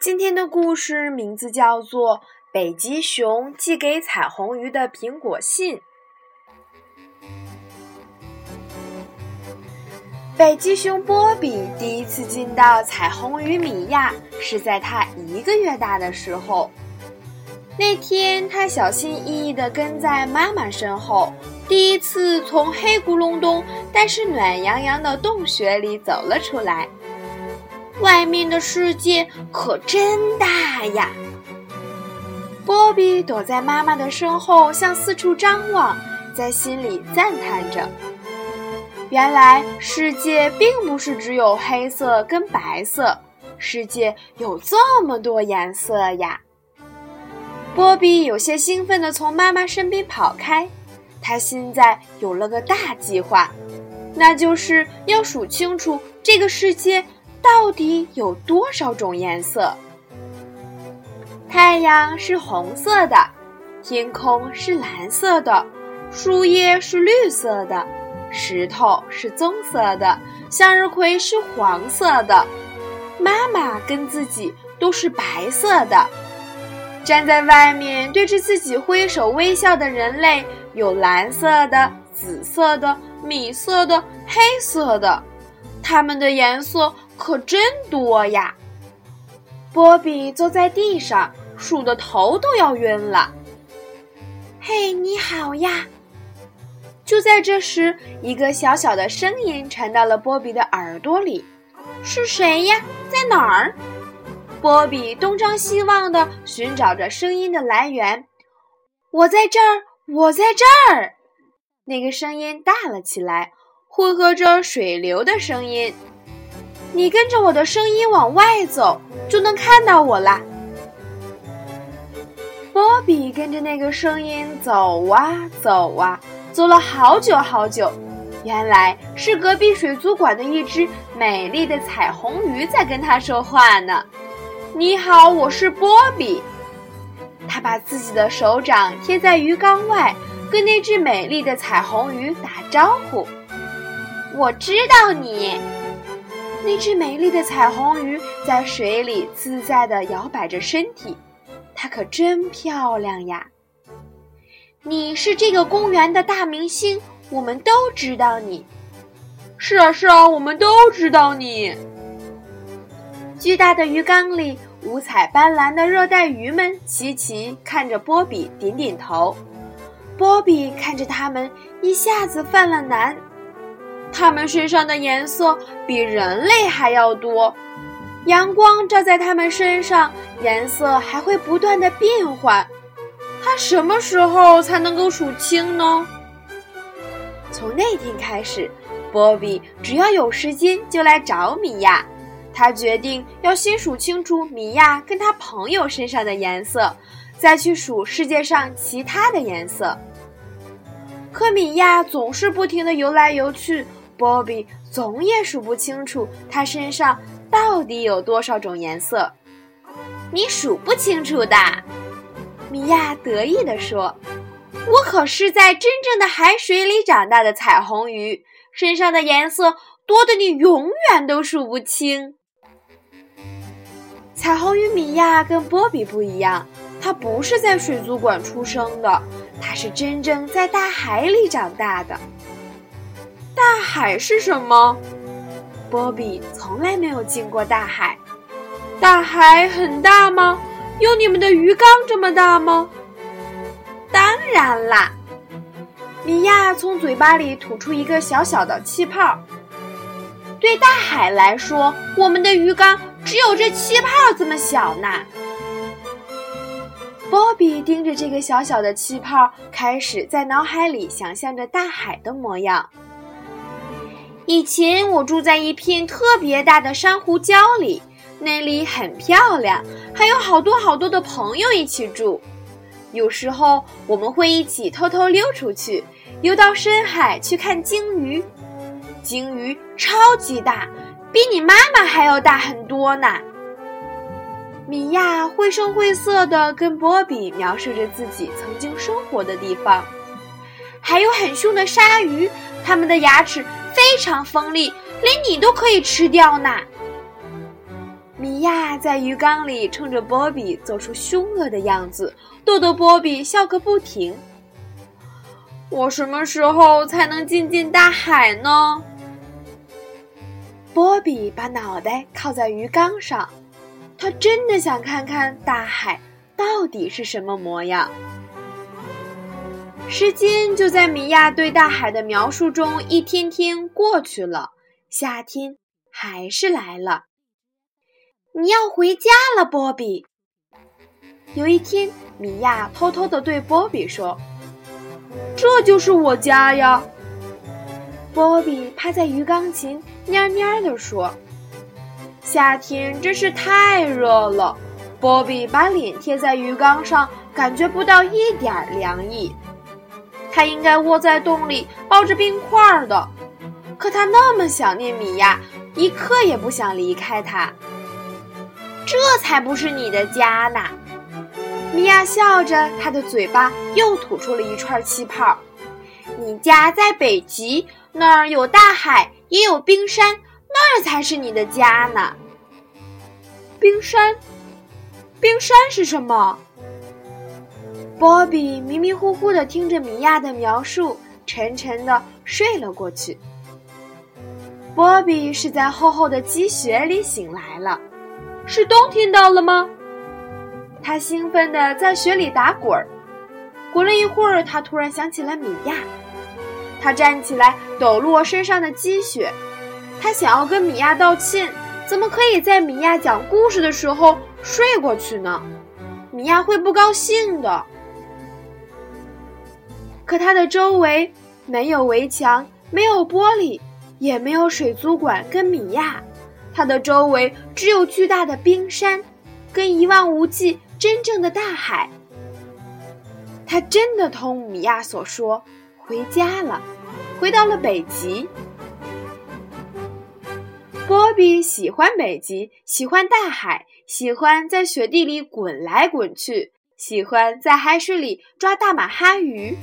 今天的故事名字叫做《北极熊寄给彩虹鱼的苹果信》。北极熊波比第一次见到彩虹鱼米娅是在它一个月大的时候。那天，他小心翼翼地跟在妈妈身后，第一次从黑咕隆咚但是暖洋洋的洞穴里走了出来。外面的世界可真大呀！波比躲在妈妈的身后，向四处张望，在心里赞叹着：原来世界并不是只有黑色跟白色，世界有这么多颜色呀！波比有些兴奋地从妈妈身边跑开，他现在有了个大计划，那就是要数清楚这个世界。到底有多少种颜色？太阳是红色的，天空是蓝色的，树叶是绿色的，石头是棕色的，向日葵是黄色的，妈妈跟自己都是白色的。站在外面对着自己挥手微笑的人类，有蓝色的、紫色的、米色的、黑色的，它们的颜色。可真多呀！波比坐在地上，数的头都要晕了。嘿，你好呀！就在这时，一个小小的声音传到了波比的耳朵里：“是谁呀？在哪儿？”波比东张西望的寻找着声音的来源。“我在这儿，我在这儿！”那个声音大了起来，混合着水流的声音。你跟着我的声音往外走，就能看到我啦。波比跟着那个声音走啊走啊，走了好久好久。原来是隔壁水族馆的一只美丽的彩虹鱼在跟他说话呢。你好，我是波比。他把自己的手掌贴在鱼缸外，跟那只美丽的彩虹鱼打招呼。我知道你。那只美丽的彩虹鱼在水里自在地摇摆着身体，它可真漂亮呀！你是这个公园的大明星，我们都知道你。是啊，是啊，我们都知道你。巨大的鱼缸里，五彩斑斓的热带鱼们齐齐看着波比，点点头。波比看着他们，一下子犯了难。它们身上的颜色比人类还要多，阳光照在它们身上，颜色还会不断的变换。它什么时候才能够数清呢？从那天开始，波比只要有时间就来找米娅。他决定要先数清楚米娅跟他朋友身上的颜色，再去数世界上其他的颜色。可米娅总是不停的游来游去。波比总也数不清楚他身上到底有多少种颜色，你数不清楚的，米娅得意地说：“我可是在真正的海水里长大的彩虹鱼，身上的颜色多的你永远都数不清。”彩虹鱼米娅跟波比不一样，它不是在水族馆出生的，它是真正在大海里长大的。大海是什么？波比从来没有进过大海。大海很大吗？有你们的鱼缸这么大吗？当然啦！米娅从嘴巴里吐出一个小小的气泡。对大海来说，我们的鱼缸只有这气泡这么小呢。波比盯着这个小小的气泡，开始在脑海里想象着大海的模样。以前我住在一片特别大的珊瑚礁里，那里很漂亮，还有好多好多的朋友一起住。有时候我们会一起偷偷溜出去，游到深海去看鲸鱼。鲸鱼超级大，比你妈妈还要大很多呢。米娅绘声绘色地跟波比描述着自己曾经生活的地方，还有很凶的鲨鱼，它们的牙齿非常锋利，连你都可以吃掉呢。米娅在鱼缸里冲着波比做出凶恶的样子，逗得波比笑个不停。我什么时候才能进进大海呢？波比把脑袋靠在鱼缸上，他真的想看看大海到底是什么模样。时间就在米娅对大海的描述中一天天过去了，夏天还是来了。你要回家了，波比。有一天，米娅偷偷地对波比说：“这就是我家呀。”波比趴在鱼缸前，蔫蔫地说：“夏天真是太热了。”波比把脸贴在鱼缸上，感觉不到一点凉意。他应该窝在洞里抱着冰块的，可他那么想念米娅，一刻也不想离开她。这才不是你的家呢！米娅笑着，她的嘴巴又吐出了一串气泡。你家在北极，那儿有大海，也有冰山，那儿才是你的家呢。冰山，冰山是什么？波比迷迷糊糊地听着米娅的描述，沉沉地睡了过去。波比是在厚厚的积雪里醒来了。是冬天到了吗？他兴奋地在雪里打滚儿，滚了一会儿，他突然想起了米娅。他站起来，抖落身上的积雪。他想要跟米娅道歉，怎么可以在米娅讲故事的时候睡过去呢？米娅会不高兴的。可他的周围没有围墙，没有玻璃，也没有水族馆跟米娅。它的周围只有巨大的冰山，跟一望无际真正的大海。他真的同米娅所说，回家了，回到了北极。波比喜欢北极，喜欢大海，喜欢在雪地里滚来滚去，喜欢在海水里抓大马哈鱼。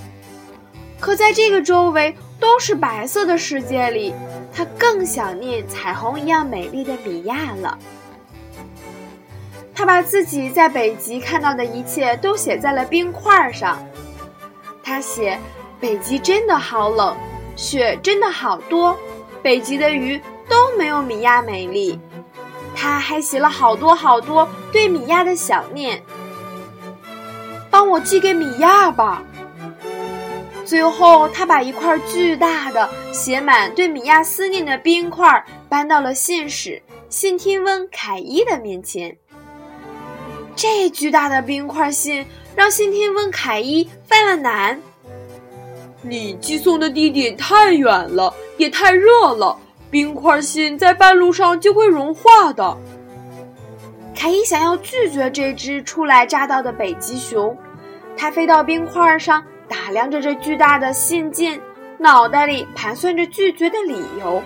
可在这个周围都是白色的世界里。他更想念彩虹一样美丽的米娅了。他把自己在北极看到的一切都写在了冰块上。他写：“北极真的好冷，雪真的好多，北极的鱼都没有米娅美丽。”他还写了好多好多对米娅的想念。帮我寄给米娅吧。最后，他把一块巨大的、写满对米娅思念的冰块搬到了信使信天翁凯伊的面前。这巨大的冰块信让信天翁凯伊犯了难。你寄送的地点太远了，也太热了，冰块信在半路上就会融化的。凯伊想要拒绝这只初来乍到的北极熊，他飞到冰块上。打量着这巨大的信件，脑袋里盘算着拒绝的理由。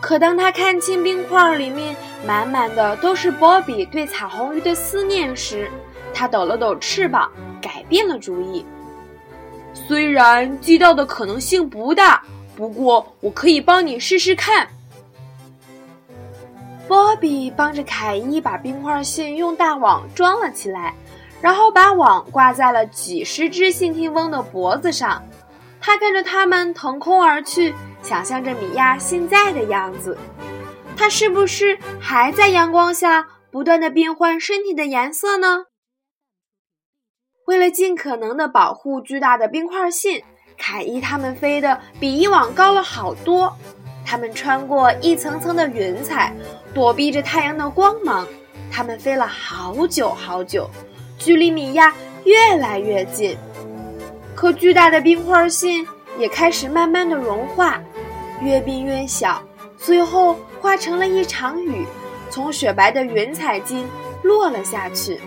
可当他看清冰块里面满满的都是波比对彩虹鱼的思念时，他抖了抖翅膀，改变了主意。虽然寄到的可能性不大，不过我可以帮你试试看。波比帮着凯伊把冰块信用大网装了起来。然后把网挂在了几十只信天翁的脖子上，他看着它们腾空而去，想象着米娅现在的样子。它是不是还在阳光下不断的变换身体的颜色呢？为了尽可能的保护巨大的冰块信，凯伊他们飞得比以往高了好多。他们穿过一层层的云彩，躲避着太阳的光芒。他们飞了好久好久。距离米娅越来越近，可巨大的冰块信也开始慢慢的融化，越变越小，最后化成了一场雨，从雪白的云彩间落了下去。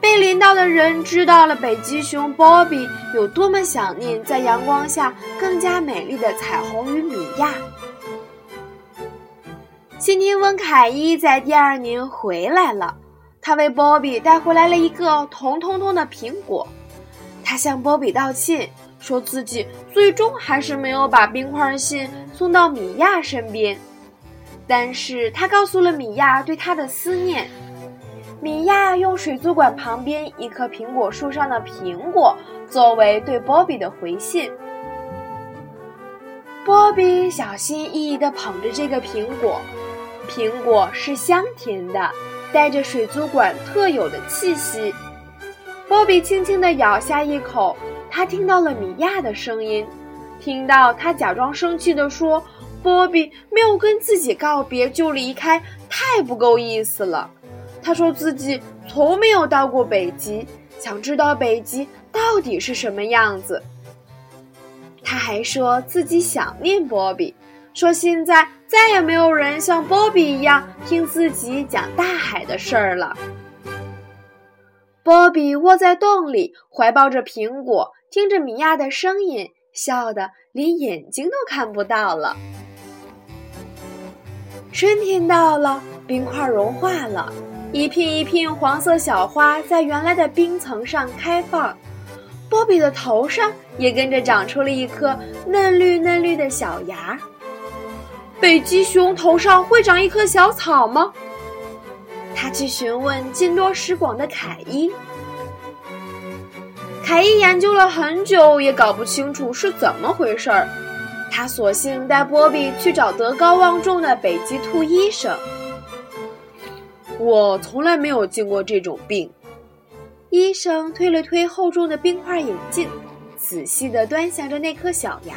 被淋到的人知道了北极熊波比有多么想念在阳光下更加美丽的彩虹与米娅。新天翁凯伊在第二年回来了，他为波比带回来了一个红彤彤的苹果。他向波比道歉，说自己最终还是没有把冰块信送到米娅身边，但是他告诉了米娅对他的思念。米娅用水族馆旁边一棵苹果树上的苹果作为对波比的回信。波比小心翼翼地捧着这个苹果，苹果是香甜的，带着水族馆特有的气息。波比轻轻地咬下一口，他听到了米娅的声音，听到他假装生气地说：“波比没有跟自己告别就离开，太不够意思了。”他说自己从没有到过北极，想知道北极到底是什么样子。他还说自己想念波比，说现在再也没有人像波比一样听自己讲大海的事儿了。波比窝在洞里，怀抱着苹果，听着米娅的声音，笑得连眼睛都看不到了。春天到了，冰块融化了。一片一片黄色小花在原来的冰层上开放，波比的头上也跟着长出了一颗嫩绿嫩绿的小芽。北极熊头上会长一棵小草吗？他去询问见多识广的凯伊。凯伊研究了很久，也搞不清楚是怎么回事儿。他索性带波比去找德高望重的北极兔医生。我从来没有见过这种病。医生推了推厚重的冰块眼镜，仔细地端详着那颗小芽。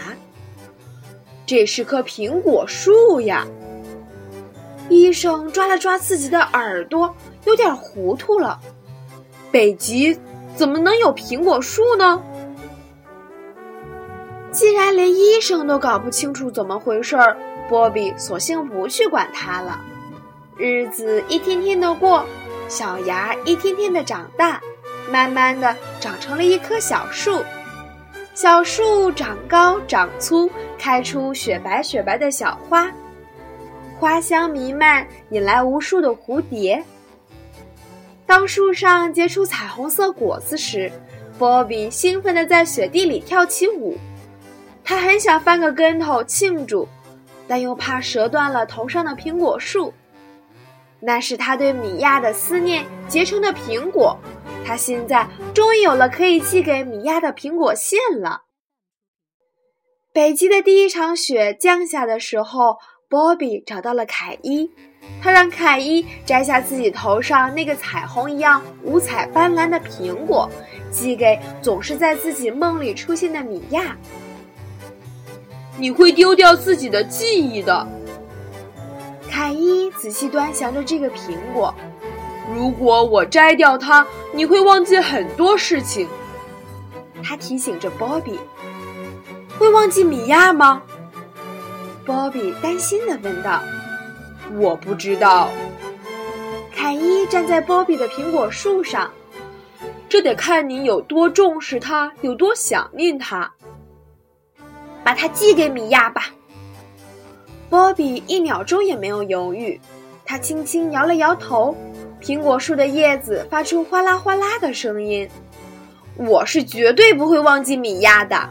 这是棵苹果树呀！医生抓了抓自己的耳朵，有点糊涂了。北极怎么能有苹果树呢？既然连医生都搞不清楚怎么回事儿，波比索性不去管它了。日子一天天的过，小芽一天天的长大，慢慢的长成了一棵小树。小树长高长粗，开出雪白雪白的小花，花香弥漫，引来无数的蝴蝶。当树上结出彩虹色果子时，波比兴奋地在雪地里跳起舞。他很想翻个跟头庆祝，但又怕折断了头上的苹果树。那是他对米娅的思念结成的苹果，他现在终于有了可以寄给米娅的苹果信了。北极的第一场雪降下的时候，波比找到了凯伊，他让凯伊摘下自己头上那个彩虹一样五彩斑斓的苹果，寄给总是在自己梦里出现的米娅。你会丢掉自己的记忆的。凯伊仔细端详着这个苹果。如果我摘掉它，你会忘记很多事情。他提醒着波比。会忘记米娅吗？波比担心的问道。我不知道。凯伊站在波比的苹果树上。这得看你有多重视它，有多想念它。把它寄给米娅吧。波比一秒钟也没有犹豫，他轻轻摇了摇头，苹果树的叶子发出哗啦哗啦的声音。我是绝对不会忘记米娅的。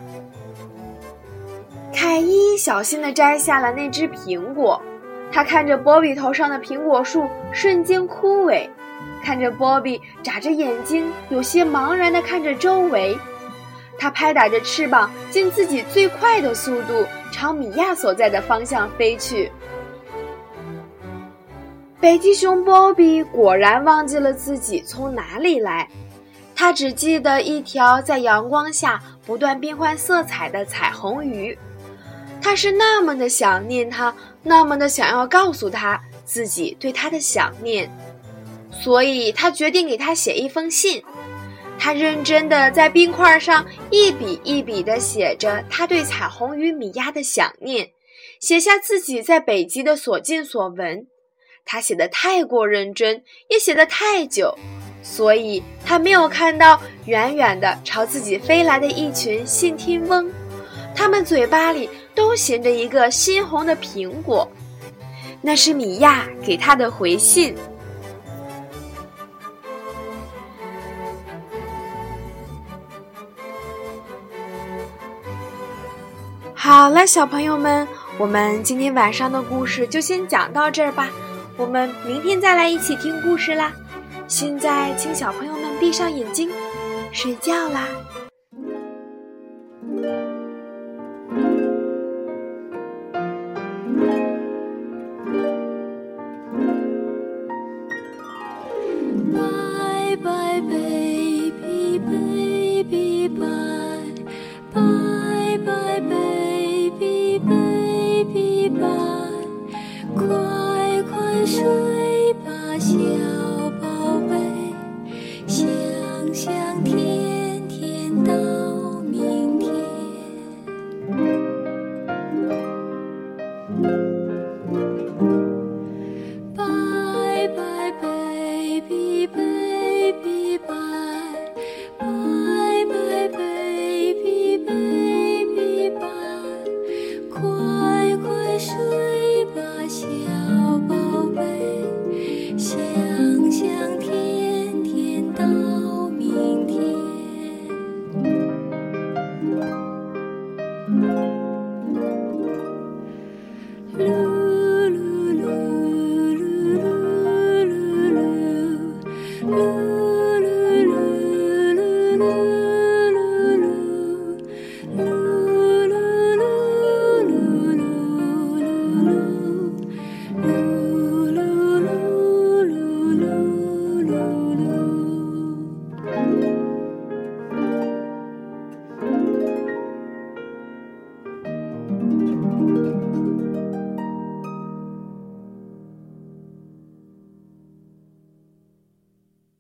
凯伊小心地摘下了那只苹果，他看着波比头上的苹果树瞬间枯萎，看着波比眨着眼睛，有些茫然地看着周围。他拍打着翅膀，尽自己最快的速度朝米娅所在的方向飞去。北极熊波比果然忘记了自己从哪里来，他只记得一条在阳光下不断变换色彩的彩虹鱼。他是那么的想念他，那么的想要告诉他自己对他的想念，所以他决定给他写一封信。他认真地在冰块上一笔一笔地写着他对彩虹鱼米娅的想念，写下自己在北极的所见所闻。他写的太过认真，也写得太久，所以他没有看到远远的朝自己飞来的一群信听翁，他们嘴巴里都衔着一个鲜红的苹果，那是米娅给他的回信。好了，小朋友们，我们今天晚上的故事就先讲到这儿吧。我们明天再来一起听故事啦。现在，请小朋友们闭上眼睛，睡觉啦。